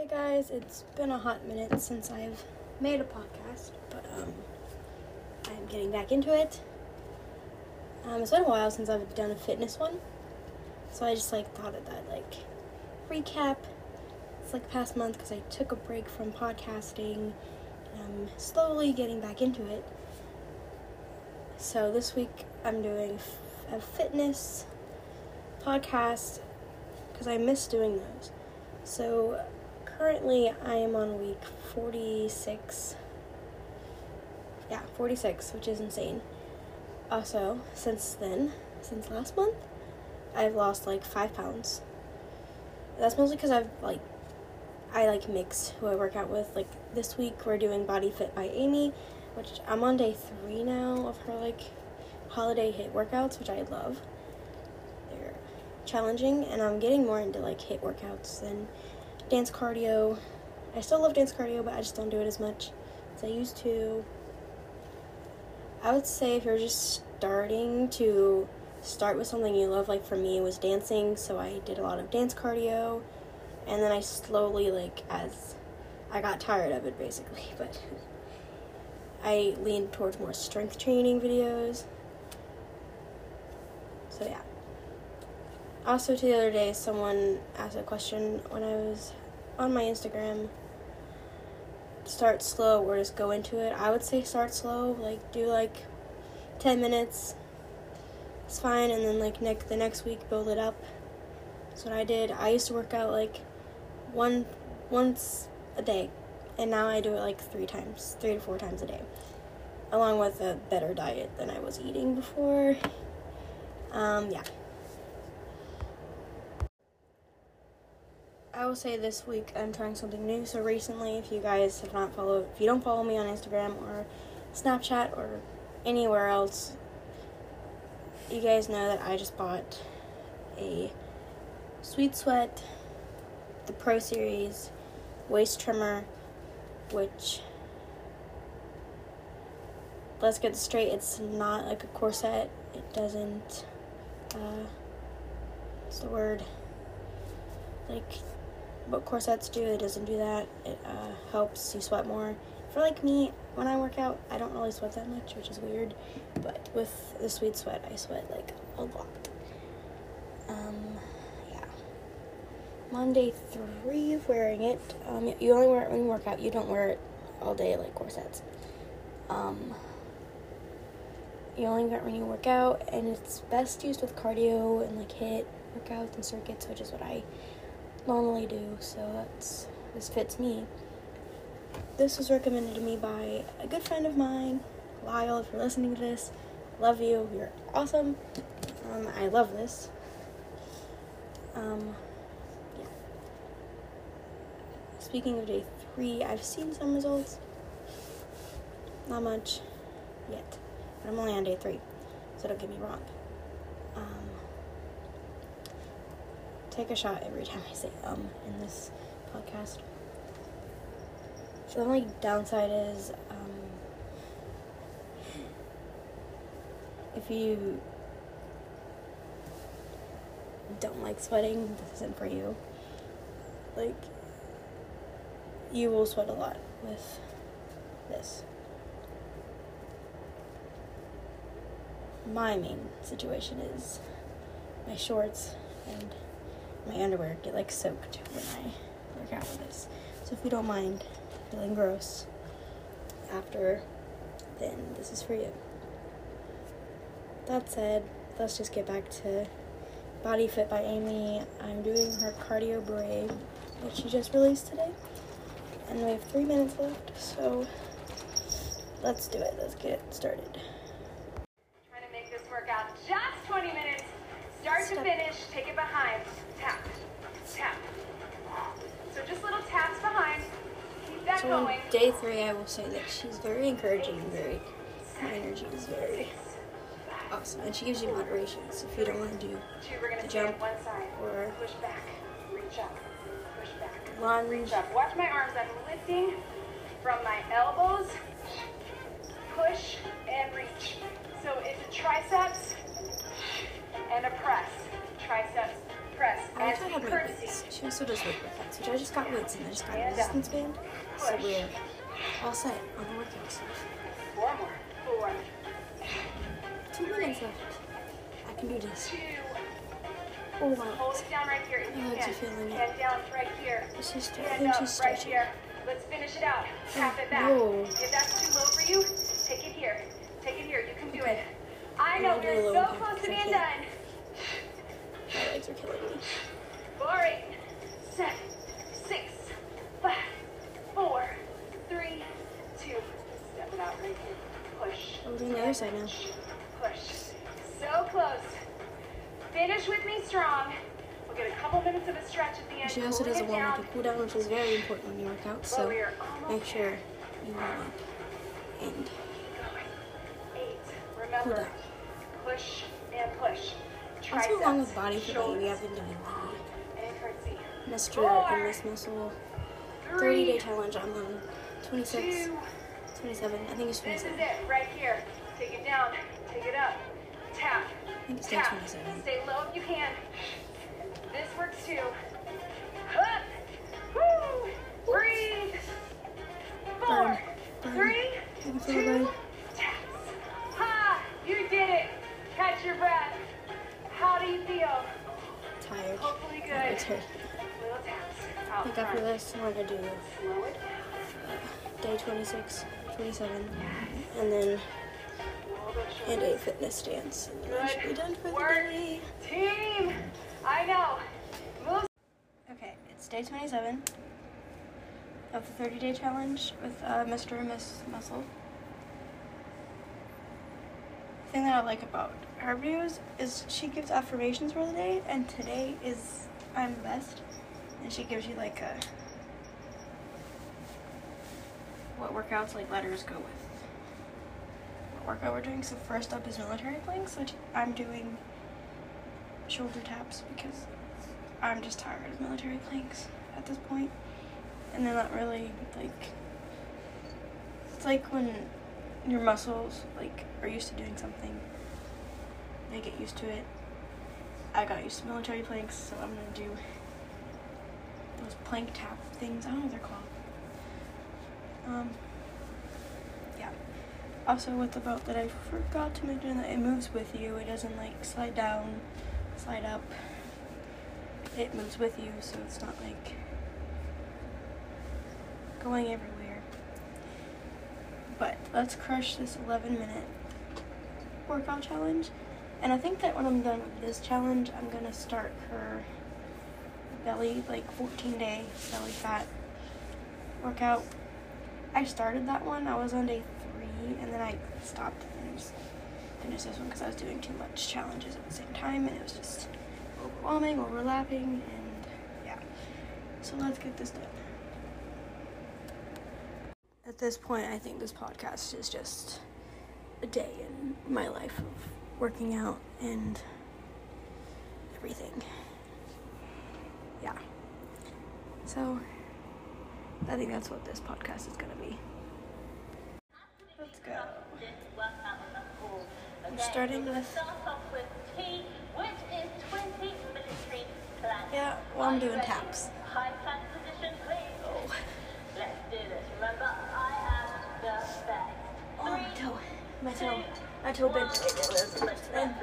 Hey guys, it's been a hot minute since I've made a podcast, but um, I'm getting back into it. Um, it's been a while since I've done a fitness one, so I just like thought of that like recap. It's like past month because I took a break from podcasting. I'm slowly getting back into it. So this week I'm doing a fitness podcast because I miss doing those. So currently I am on week 46. Yeah, 46, which is insane. Also, since then, since last month, I've lost like five pounds. That's mostly because I've like, I like mix who I work out with. Like this week, we're doing Body Fit by Amy, which I'm on day three now of her like holiday HIIT workouts, which I love. They're challenging, and I'm getting more into like HIIT workouts than dance cardio. I still love dance cardio, but I just don't do it as much as I used to. I would say if you're just starting to start with something you love, like for me, it was dancing, so I did a lot of dance cardio, and then I slowly, like, as I got tired of it basically, but I leaned towards more strength training videos. So, yeah. Also, to the other day, someone asked a question when I was on my Instagram start slow or just go into it. I would say start slow, like do like 10 minutes. It's fine and then like next the next week build it up. That's what I did. I used to work out like one once a day and now I do it like 3 times, 3 to 4 times a day. Along with a better diet than I was eating before. Um yeah. I will say this week I'm trying something new. So recently, if you guys have not followed, if you don't follow me on Instagram or Snapchat or anywhere else, you guys know that I just bought a Sweet Sweat, the Pro Series waist trimmer, which let's get straight, it's not like a corset. It doesn't. Uh, what's the word? Like what corsets do. It doesn't do that. It uh, helps you sweat more. For like me, when I work out, I don't really sweat that much, which is weird. But with the sweet sweat, I sweat like a lot. Um, yeah. Monday three of wearing it. Um, you only wear it when you work out. You don't wear it all day like corsets. Um, you only wear it when you work out, and it's best used with cardio and like HIIT workouts and circuits, which is what I normally do, so that's this fits me. This was recommended to me by a good friend of mine, Lyle. If you're listening to this, love you. You're awesome. Um, I love this. Um, yeah. Speaking of day three, I've seen some results. Not much yet, but I'm only on day three, so don't get me wrong. Um, take a shot every time I say um in this podcast. So the only downside is um, if you don't like sweating, this isn't for you. Like, you will sweat a lot with this. My main situation is my shorts and my underwear get like soaked when I work out with this. So if you don't mind feeling gross after, then this is for you. That said, let's just get back to Body Fit by Amy. I'm doing her cardio beret, which she just released today. And we have three minutes left, so let's do it. Let's get started. Trying to make this workout just 20 minutes. Start to finish, take it behind. Tap, tap. So just little taps behind. Keep that So on day three, I will say that she's very encouraging and very, her energy is very awesome. And she gives you moderation, so if you don't want to do the jump one side. or Push back, reach up, push back, lunge, reach up. Watch my arms. I'm lifting from my elbows. Push and reach. So it's a triceps and a press. Triceps, press. I some have weights. She also does weight workouts, which I just got weights and I just got a resistance band. Uh, So we're all set on the workout. Four more. Four, Two minutes left. I can do this. two. Oh wow. Hold it down right here if you Oh, can. feeling. Hand down right here. It's just I Hand up right here. Let's finish it out. Oh, Tap it back. Whoa. If that's too low for you, take it here. Take it here. You can do Okay. it. I know gonna do a you're so close to being done. My legs are killing me. Four, eight, seven, six, five, four, three, two. Step it out right here. Push. I'm doing the other side now. Push. So close. Finish with me strong. We'll get a couple minutes of a stretch at the end. She also Cooling does a warm up and cool down, which is very important when you work out. So we are almost make sure you warm up and cool Remember, down. push and push. Also along with Triceps, body fat, we have been doing and curtsy. the Mr. and Miss Muscle 30 day challenge. I'm on 26, Two. 27. I think it's 27. This is it, right here. Take it down, take it up. Tap. I think it's tap. 27. Stay low if you can. This works too. Up. Woo. Breathe. Four, Burn. Burn. three, two, taps. Ha! You did it. Catch your breath. How do you feel? Tired. Hopefully good. legs hurt. Little taps. I think oh, after this, I'm gonna do Slow it down. day 26, 27, and then and a fitness dance. And then I should be done for the day. Team. I know. Move Okay, it's day 27 of the 30 day challenge with uh, Mr. and Miss Muscle. The thing that I like about her videos is she gives affirmations for the day, and today is I'm the best. And she gives you like a what workouts like letters go with what workout we're doing. So first up is military planks, which I'm doing shoulder taps because I'm just tired of military planks at this point, and they're not really like. It's like when your muscles like are used to doing something, they get used to it. I got used to military planks, so I'm gonna do those plank tap things. I don't know what they're called. Um. Yeah. Also, with the belt that I forgot to mention that it moves with you. It doesn't like slide down, slide up it moves with you, so it's not like going everywhere. But let's crush this 11 minute workout challenge. And I think that when I'm done with this challenge, I'm gonna start her belly, like 14 day belly fat workout. I started that one, I was on day three, and then I stopped and just finished this one because I was doing too much challenges at the same time, and it was just overwhelming, overlapping, and yeah. So let's get this done. At this point, I think this podcast is just a day in my life of working out and everything. Yeah. So I think that's what this podcast is to be. Let's go. We're starting with- Start off with T, which is 20 military planks. Yeah, well, I'm doing taps. Oh, my toe. My toe. My toe bent. And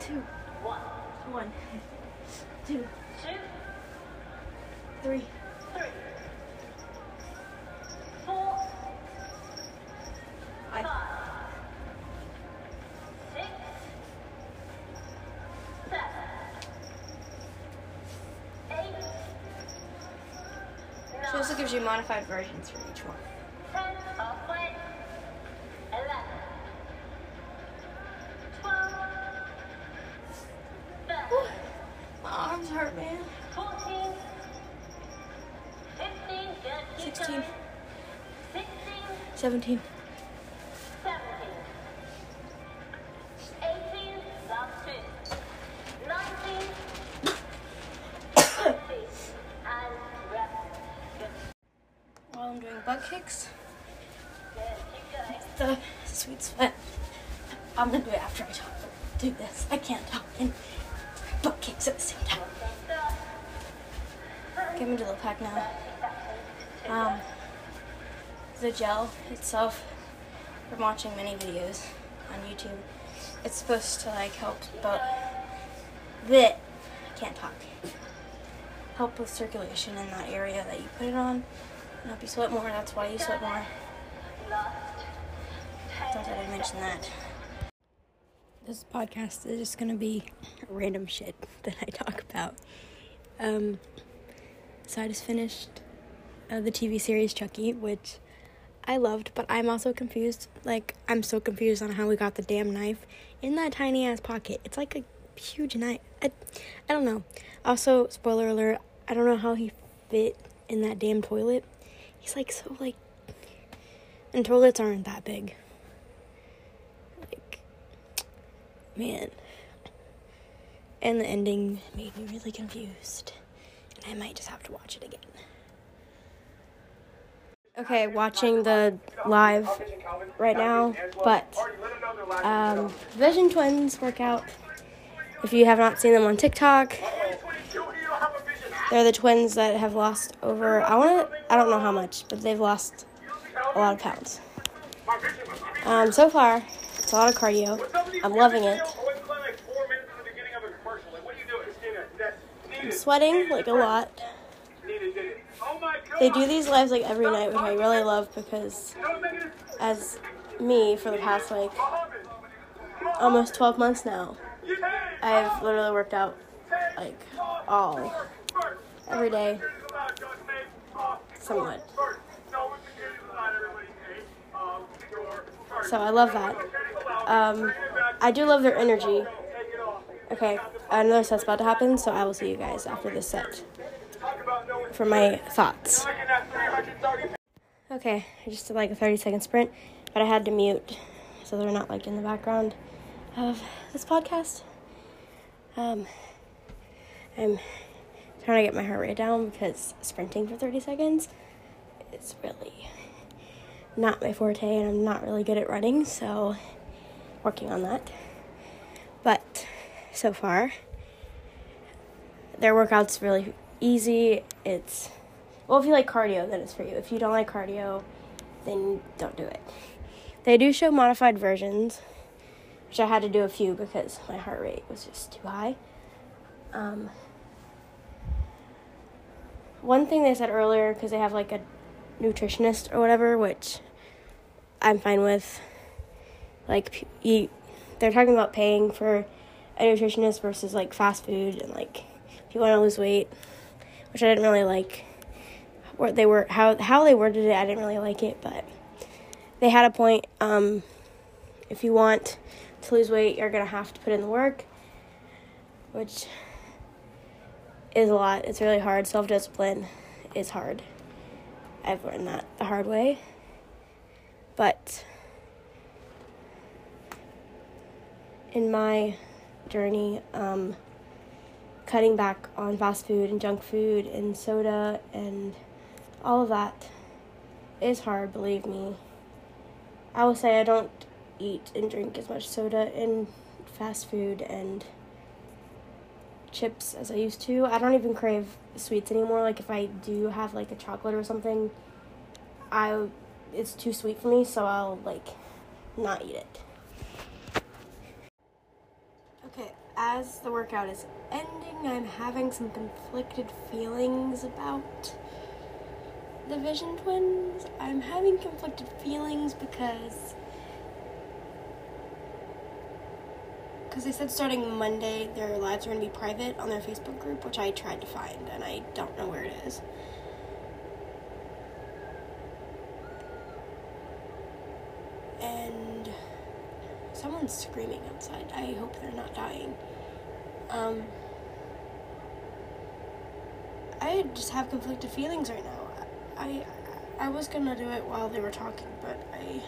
Two. one, One. Two. two, three, four, Five. five, six, seven, eight, She also gives you modified versions for each one. My arms hurt, man. fourteen, fifteen, good, keep 16. going, sixteen, 17. 17, gel itself, from watching many videos on YouTube, it's supposed to like help, but that I can't talk. Help with circulation in that area that you put it on, and help you sweat more. That's why you sweat more. I thought that I mentioned that. This podcast is just gonna be random shit that I talk about. Um, so I just finished uh, the TV series Chucky, which I loved, but I'm also confused. Like, I'm so confused on how we got the damn knife in that tiny ass pocket. It's like a huge knife. I, I don't know. Also, spoiler alert, I don't know how he fit in that damn toilet. He's like so, like, and toilets aren't that big. Like, man. And the ending made me really confused. And I might just have to watch it again. Okay, watching the live right now, but um, Vision Twins workout. If you have not seen them on TikTok, they're the twins that have lost over. I want. I don't know how much, but they've lost a lot of pounds. Um, so far, it's a lot of cardio. I'm loving it. I'm sweating like a lot. They do these lives like every night, which I really love because, as me for the past like almost 12 months now, I've literally worked out like all every day, somewhat. So I love that. Um, I do love their energy. Okay, another set's about to happen, so I will see you guys after this set for my thoughts. Okay, I just did like a 30 second sprint, but I had to mute so they're not like in the background of this podcast. Um, I'm trying to get my heart rate down because sprinting for 30 seconds is really not my forte and I'm not really good at running, so working on that. But so far, their workout's really easy. It's well, if you like cardio, then it's for you. If you don't like cardio, then don't do it. They do show modified versions, which I had to do a few because my heart rate was just too high. Um, one thing they said earlier, because they have like a nutritionist or whatever, which I'm fine with. Like, you, they're talking about paying for a nutritionist versus like fast food and like if you want to lose weight, which I didn't really like. What they were how how they worded it, I didn't really like it, but they had a point. Um, if you want to lose weight, you're gonna have to put in the work, which is a lot. It's really hard. Self discipline is hard. I've learned that the hard way. But in my journey, um, cutting back on fast food and junk food and soda and all of that is hard, believe me. I will say I don't eat and drink as much soda and fast food and chips as I used to. I don't even crave sweets anymore. Like if I do have like a chocolate or something, I it's too sweet for me, so I'll like not eat it. Okay, as the workout is ending, I'm having some conflicted feelings about the Vision Twins. I'm having conflicted feelings because because they said starting Monday their lives are going to be private on their Facebook group, which I tried to find and I don't know where it is. And someone's screaming outside. I hope they're not dying. Um, I just have conflicted feelings right now. I I was gonna do it while they were talking, but I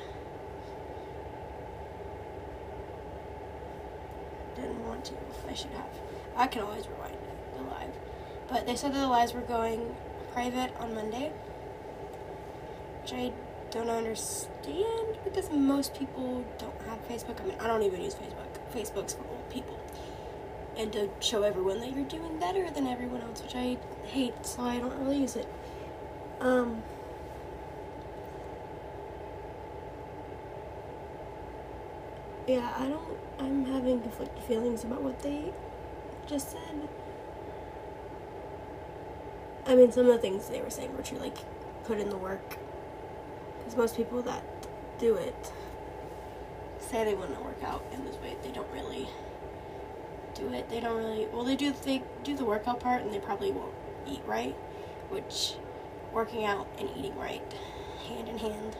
didn't want to. I should have. I can always rewind the live. But they said that the lives were going private on Monday, which I don't understand because most people don't have Facebook. I mean, I don't even use Facebook. Facebook's for old people. and to show everyone that you're doing better than everyone else, which I hate, so I don't really use it. Um, yeah, I don't. I'm having conflicted feelings about what they just said. I mean, some of the things they were saying were true, like put in the work. Because most people that do it say they want to work out and lose weight. They don't really do it. They don't really. Well, they do. They do the workout part, and they probably won't eat right, which working out and eating right, hand in hand.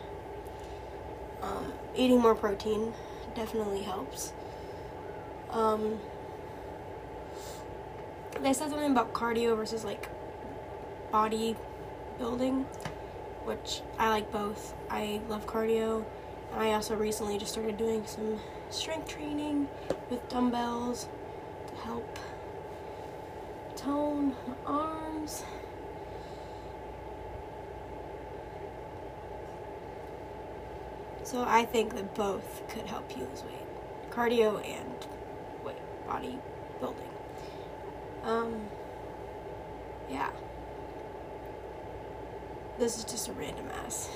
Um, eating more protein definitely helps. Um, they said something about cardio versus like body building, which I like both. I love cardio, and I also recently just started doing some strength training with dumbbells to help tone my arms. So I think that both could help you lose weight, cardio and weight body building. Um, yeah. This is just a random ass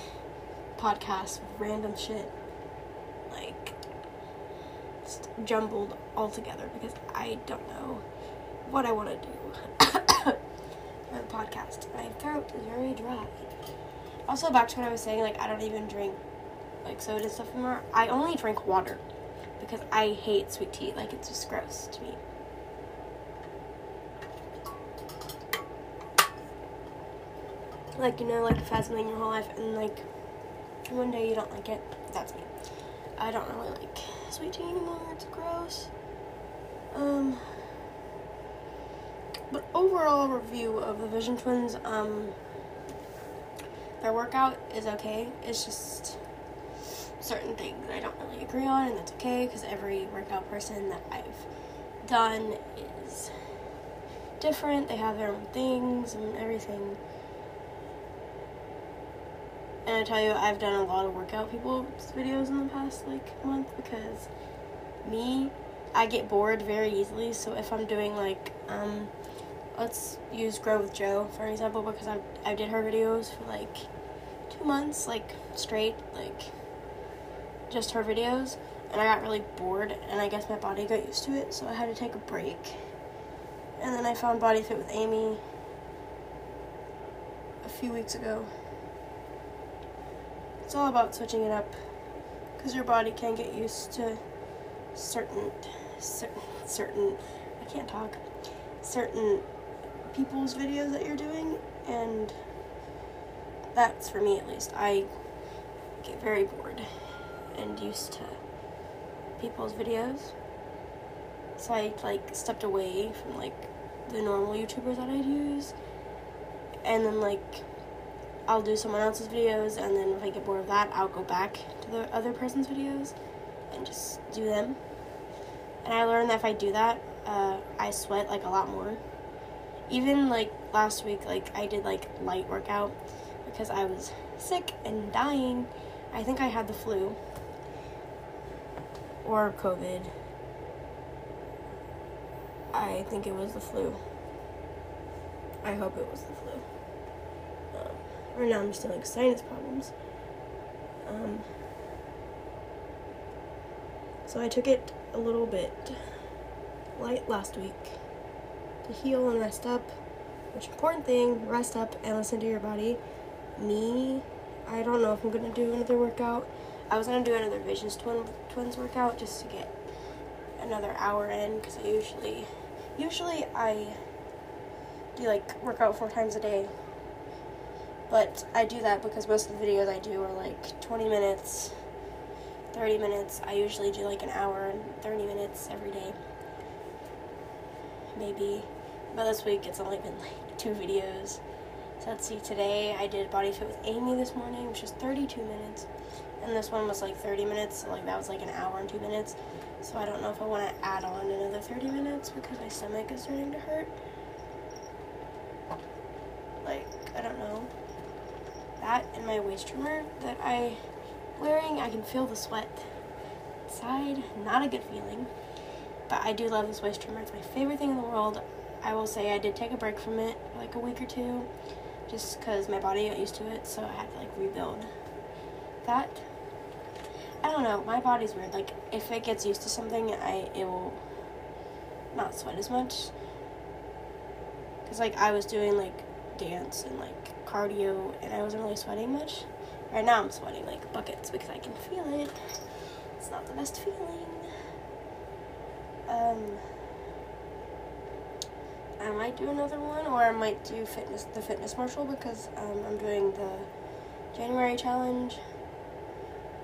podcast random shit, like jumbled all together because I don't know what I want to do for the podcast. My throat is very dry. Also, back to what I was saying, like I don't even drink like soda stuff anymore. I only drink water because I hate sweet tea. Like it's just gross to me. Like you know, like you've your whole life and like one day you don't like it. That's me. I don't really like sweet tea anymore. It's gross. Um. But overall review of the Vision Twins, um, their workout is okay. It's just certain things I don't really agree on, and that's okay because every workout person that I've done is different. They have their own things and everything. And I tell you, I've done a lot of workout people's videos in the past like month because me, I get bored very easily. So if I'm doing like, um, let's use Grow with Jo for example because I I did her videos for like two months like straight like just her videos. And I got really bored and I guess my body got used to it so I had to take a break. And then I found Body Fit with Amy a few weeks ago it's all about switching it up because your body can get used to certain certain certain I can't talk certain people's videos that you're doing and that's for me at least. I get very bored and used to people's videos. So I like stepped away from like the normal YouTubers that I'd use and then like I'll do someone else's videos and then if I get bored of that I'll go back to the other person's videos and just do them. And I learned that if I do that uh, I sweat like a lot more. Even like last week like I did like light workout because I was sick and dying. I think I had the flu or COVID. I think it was the flu. I hope it was the flu right now I'm just dealing with sinus problems um, so I took it a little bit light last week to heal and rest up. Which important thing, rest up and listen to your body. Me, I don't know if I'm gonna do another workout. I was gonna do another Visions twin twins workout just to get another hour in because I usually usually I do like workout four times a day. But I do that because most of the videos I do are like 20 minutes, 30 minutes. I usually do like an hour and 30 minutes every day. Maybe. But this week it's only been like two videos. So let's see, today I did Body Fit with Amy this morning, which is 32 minutes. And this one was like 30 minutes, so like that was like an hour and two minutes. So I don't know if I want to add on another 30 minutes because my stomach is starting to hurt. Like, I don't know. That and my waist trimmer that I wearing, I can feel the sweat inside. Not a good feeling. But I do love this waist trimmer. It's my favorite thing in the world. I will say I did take a break from it like a week or two just because my body got used to it, so I had to like rebuild that. I don't know, my body's weird. Like if it gets used to something, I it will not sweat as much. Cause like I was doing like dance and like cardio, and I wasn't really sweating much. Right now I'm sweating like buckets because I can feel it. It's not the best feeling. Um, I might do another one, or I might do fitness the Fitness Marshall because um, I'm doing the January challenge,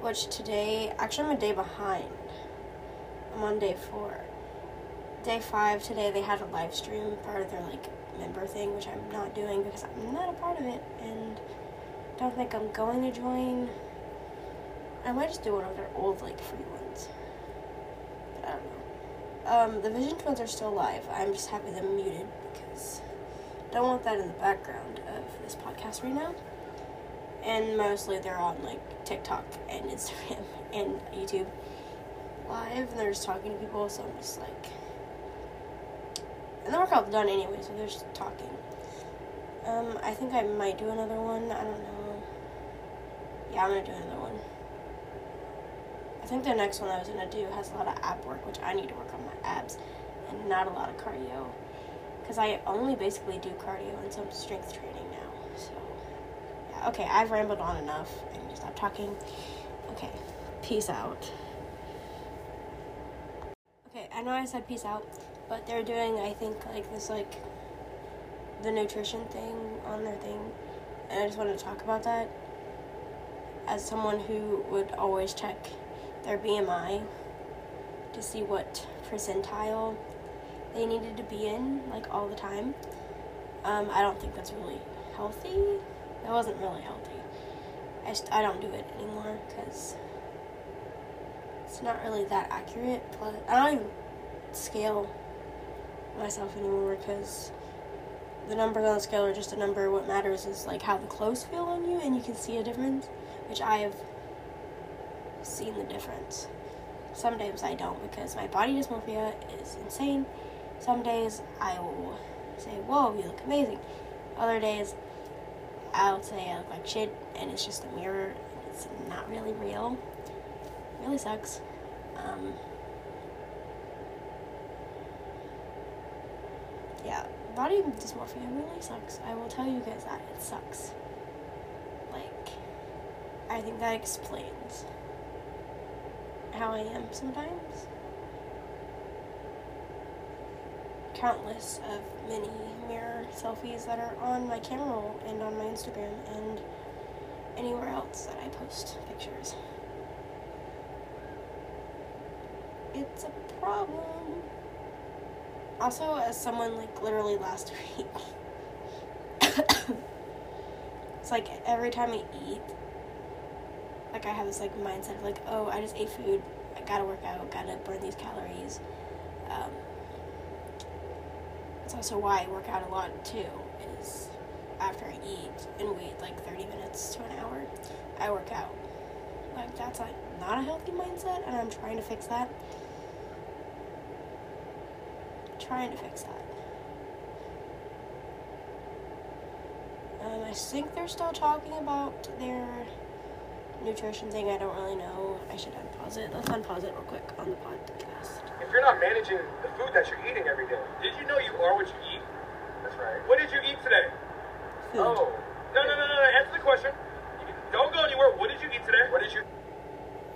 which today actually I'm a day behind. I'm on day four. Day five today they had a live stream part of their like member thing, which I'm not doing because I'm not a part of it and don't think I'm going to join. I might just do one of their old like free ones. But I don't know. Um, the Vision Twins are still live. I'm just happy they're muted because I don't want that in the background of this podcast right now. And mostly they're on like TikTok and Instagram and YouTube live, and they're just talking to people. So I'm just like, and the workout's done anyway, so they're just talking. Um, I think I might do another one. I don't know. Yeah, I'm gonna do another one. I think the next one I was gonna do has a lot of ab work, which I need to work on my abs, and not a lot of cardio, because I only basically do cardio and some strength training now. So, yeah, okay, I've rambled on enough. I need to stop talking. Okay, peace out. Okay, I know I said peace out, but they're doing I think like this like the nutrition thing on their thing, and I just wanted to talk about that as someone who would always check their BMI to see what percentile they needed to be in, like all the time. Um, I don't think that's really healthy. That wasn't really healthy. I just I don't do it anymore because it's not really that accurate. Plus, I don't even scale myself anymore because the numbers on the scale are just a number. What matters is like how the clothes feel on you, and you can see a difference, which I have seen the difference. Some days I don't because my body dysmorphia is insane. Some days I will say, Whoa, you look amazing. Other days I'll say I look like shit and it's just a mirror it's not really real. It really sucks. Um, yeah, body dysmorphia really sucks. I will tell you guys that. It sucks. Like, I think that explains how I am sometimes. Countless of many mirror selfies that are on my camera roll and on my Instagram and anywhere else that I post pictures. It's a problem. Also, as someone like literally last week, it's like every time I eat, like I have this like mindset of like, oh, I just ate food. I gotta work out. Gotta burn these calories. Um, it's also why I work out a lot too. Is after I eat and wait like thirty minutes to an hour, I work out. Like that's like not a healthy mindset, and I'm trying to fix that. Trying to fix that. Um, I think they're still talking about their nutrition thing. I don't really know. I should unpause it. Let's unpause it real quick on the podcast. If you're not managing the food that you're eating every day, did you know you are what you eat? That's right. What did you eat today? Food. Oh, no, no, no, no, no. Answer the question. Don't go anywhere. What did you eat today? What did you?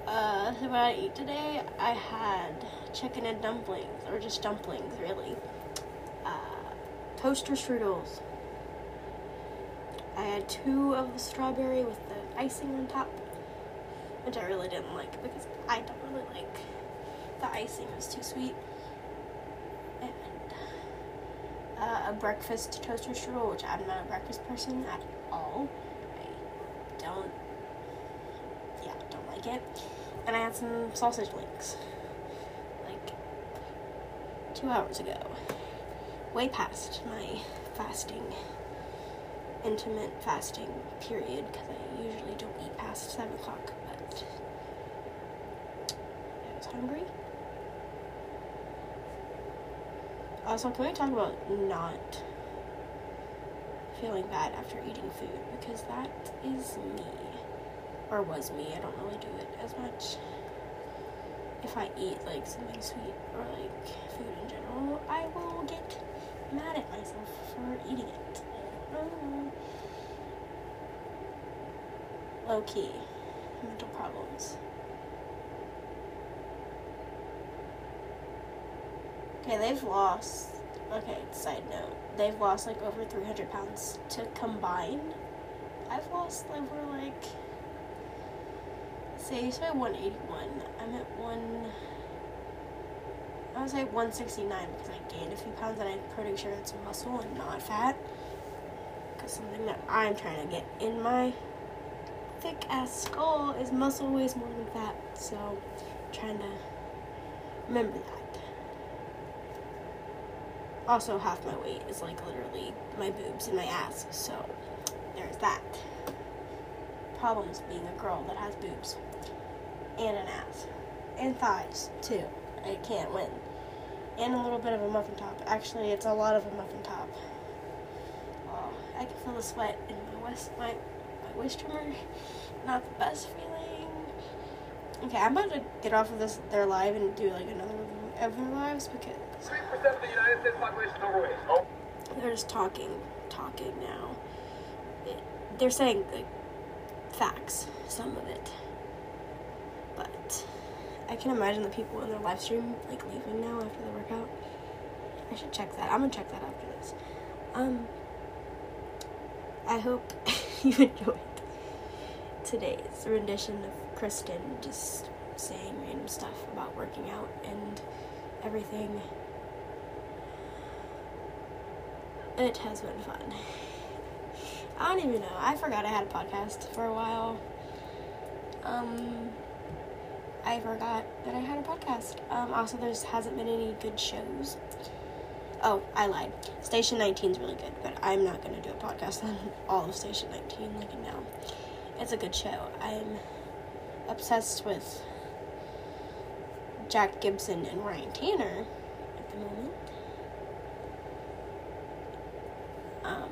Uh, what I eat today, I had chicken and dumplings, or just dumplings, really. Uh, toaster strudels. I had two of the strawberry with the icing on top, which I really didn't like because I don't really like the icing. It was too sweet. And uh, a breakfast toaster strudel, which I'm not a breakfast person at all. I don't yeah, don't like it. And I had some sausage links. Two hours ago. Way past my fasting, intimate fasting period, because I usually don't eat past 7 o'clock, but I was hungry. Also, can we talk about not feeling bad after eating food? Because that is me. Or was me. I don't really do it as much. If I eat like something sweet or like food in general, I will get mad at myself for eating it. Mm. Low key. Mental problems. Okay, they've lost. Okay, side note. They've lost like over 300 pounds to combine. I've lost over like. Say, you said 181. I'm at one. I would say 169 because I gained a few pounds and I'm pretty sure it's muscle and not fat. Because something that I'm trying to get in my thick ass skull is muscle weighs more than fat. So, I'm trying to remember that. Also, half my weight is like literally my boobs and my ass. So, there's that. Problems being a girl that has boobs and an ass and thighs too. I can't win. And a little bit of a muffin top. Actually, it's a lot of a muffin top. Oh, I can feel the sweat in my waist, my, my waist trimmer. Not the best feeling. Okay, I'm about to get off of this their live and do like another of their lives because 3% of the United States population overweight. Oh. they're just talking, talking now. It, they're saying like facts, some of it, I can imagine the people in their live stream like leaving now after the workout. I should check that. I'm gonna check that after this. Um, I hope you enjoyed today's rendition of Kristen just saying random stuff about working out and everything. It has been fun. I don't even know. I forgot I had a podcast for a while. Um, I forgot that I had a podcast. Um, also, there hasn't been any good shows. Oh, I lied. Station 19 is really good, but I'm not going to do a podcast on all of Station 19 like now. It's a good show. I'm obsessed with Jack Gibson and Ryan Tanner at the moment. Um,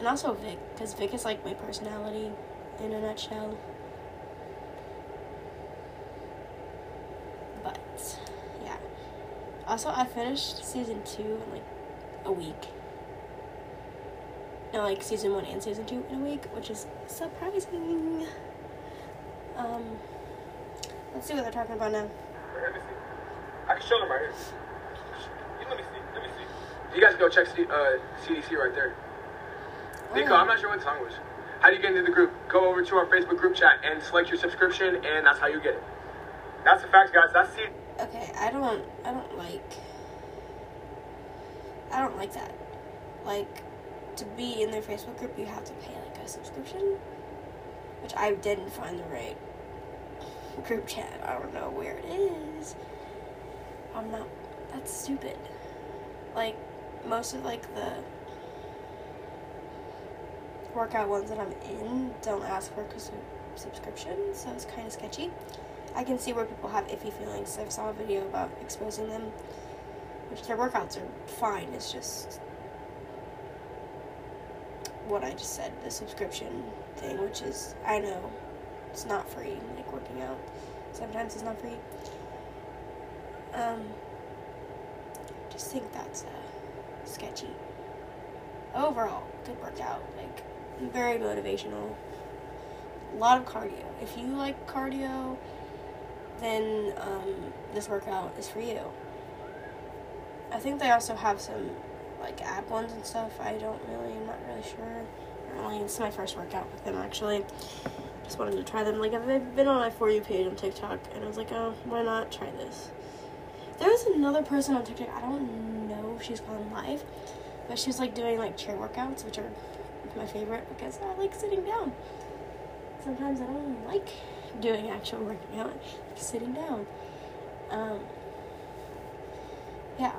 and also Vic, because Vic is like my personality in a nutshell. But yeah. Also, I finished season two in like a week. No, like season one and season two in a week, which is surprising. Um, let's see what they're talking about now. Let me see. I can show them right here. Let me see. Let me see. You guys go check C- uh, CDC right there. Nico, Oh. I'm not sure what song was. How do you get into the group? Go over to our Facebook group chat and select your subscription, and that's how you get it. That's the facts, guys. That's it. Okay i don't i don't like i don't like that. Like to be in their facebook group you have to pay like a subscription which i didn't find the right group chat. I don't know where it is. I'm not that's stupid. Like most of like the workout ones that i'm in don't ask for a subscription so it's kind of sketchy I can see where people have iffy feelings. I saw a video about exposing them, which their workouts are fine. It's just what I just said, the subscription thing, which is I know it's not free. Like working out, sometimes it's not free. Um, just think that's uh, sketchy. Overall, good workout. Like very motivational. A lot of cardio. If you like cardio then um, this workout is for you. I think they also have some like ab ones and stuff. I don't really, I'm not really sure. Really, it's my first workout with them actually. Just wanted to try them. Like I've been on my for you page on TikTok, and I was like, oh, why not try this? There was another person on TikTok. I don't know if she's gone live, but she's like doing like chair workouts, which are my favorite because I like sitting down. Sometimes I don't like doing actual working out, sitting down. Um, yeah.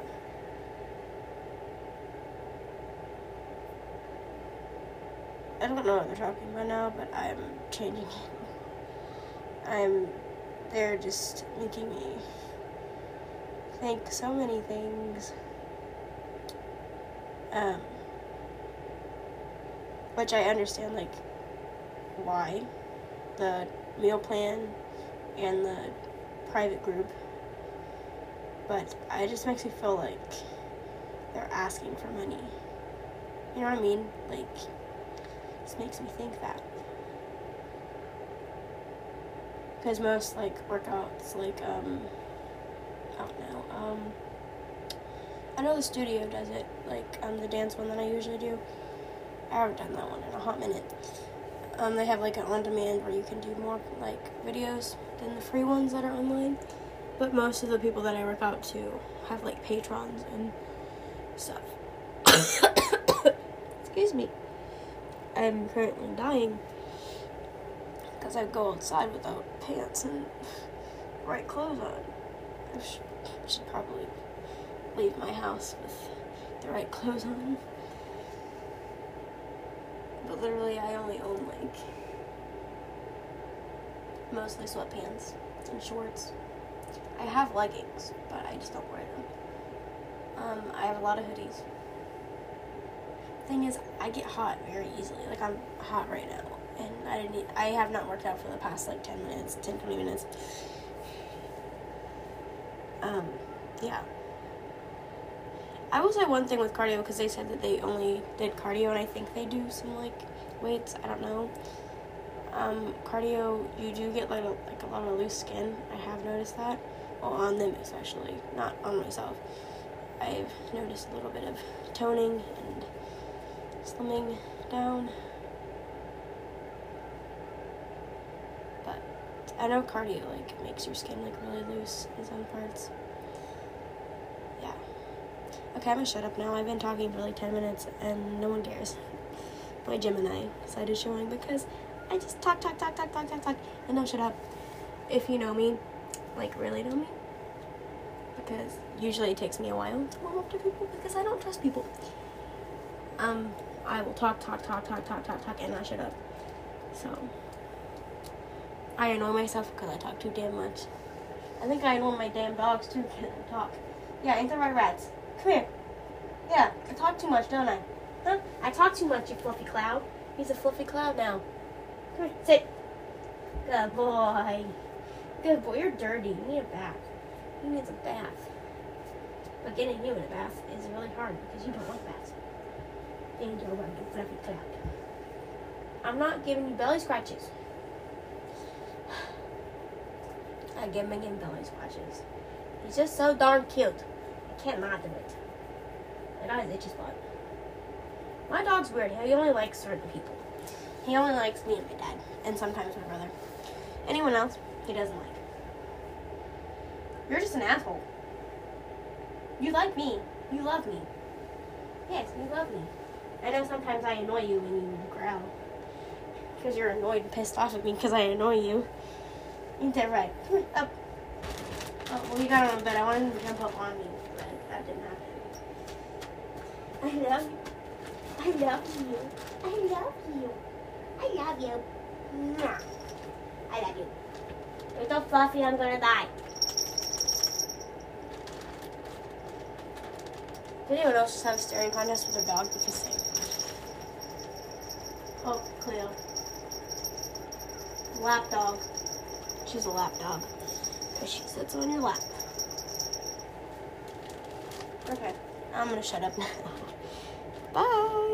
I don't know what they're talking about now, but I'm changing it. I'm. They're just making me think so many things. Um, which I understand, like, why the meal plan and the private group, but it just makes me feel like they're asking for money. You know what I mean? Like, this makes me think that. Because most, like, workouts, like, um, I don't know, um, I know the studio does it, like, um, the dance one that I usually do. I haven't done that one in a hot minute. Um, they have, like, an on-demand where you can do more, like, videos than the free ones that are online. But most of the people that I work out to have, like, patrons and stuff. Excuse me. I'm currently dying because I go outside without pants and right clothes on. I sh- should probably leave my house with the right clothes on. But literally, I only own like mostly sweatpants and shorts. I have leggings, but I just don't wear them. Um, I have a lot of hoodies. Thing is, I get hot very easily. Like I'm hot right now, and I didn't. I have not worked out for the past like ten minutes, 10, 20 minutes. Um, yeah. I will say one thing with cardio because they said that they only did cardio, and I think they do some like weights. I don't know. Um, cardio, you do get like a, like a lot of loose skin. I have noticed that. Well, on them especially, not on myself. I've noticed a little bit of toning and slimming down. But I know cardio like makes your skin like really loose in some parts. Yeah. Okay, I'm gonna shut up now. I've been talking for like 10 minutes and no one cares. My Gemini is showing because I just talk, talk, talk, talk, talk, talk, talk, and don't shut up. If you know me, like really know me. Because usually it takes me a while to warm up to people because I don't trust people. Um, I will talk, talk, talk, talk, talk, talk, talk, and not shut up. So, I annoy myself because I talk too damn much. I think I annoy my damn dogs too because I talk. Yeah, ain't that right, rats? Come here. Yeah, I talk too much, don't I? Huh? I talk too much, you fluffy cloud. He's a fluffy cloud now. Come here, sit. Good boy. Good boy, you're dirty. You need a bath. He needs a bath. But getting you in a bath is really hard because you don't like baths. And you're wearing a fluffy cloud. I'm not giving you belly scratches. I give Megan belly scratches. He's just so darn cute. I can't not do it. I got his itchy spot. My dog's weird. He only likes certain people. He only likes me and my dad, and sometimes my brother. Anyone else, he doesn't like. You're just an asshole. You like me. You love me. Yes, you love me. I know sometimes I annoy you when you growl. Because you're annoyed and pissed off at me because I annoy you. Ain't that right? Come up. Oh, well, you got on the bed. I wanted to jump up on that didn't happen. I love you. I love you. I love you. I love you. Mwah. I love you. You're so fluffy, I'm gonna die. Did anyone else just have a staring contest with their dog? Because same. Oh, Cleo. Lap dog. She's a lap dog. Because she sits on your lap. I'm gonna shut up now. Bye.